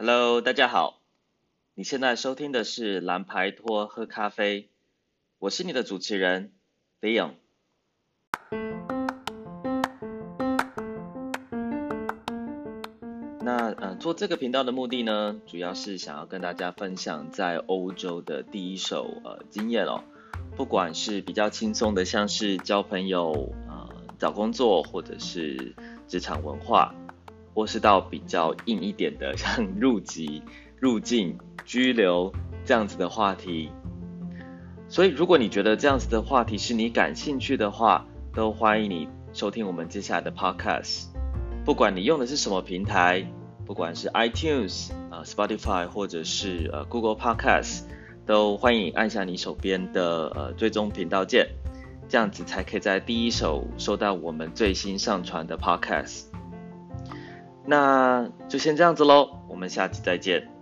Hello，大家好。你现在收听的是蓝牌托喝咖啡，我是你的主持人 Leon。那呃，做这个频道的目的呢，主要是想要跟大家分享在欧洲的第一手呃经验哦。不管是比较轻松的，像是交朋友、呃找工作，或者是职场文化。或是到比较硬一点的，像入籍、入境、居留这样子的话题。所以，如果你觉得这样子的话题是你感兴趣的话，都欢迎你收听我们接下来的 podcast。不管你用的是什么平台，不管是 iTunes 啊、Spotify 或者是呃 Google Podcast，都欢迎按下你手边的呃追踪频道键，这样子才可以在第一手收到我们最新上传的 podcast。那就先这样子喽，我们下期再见。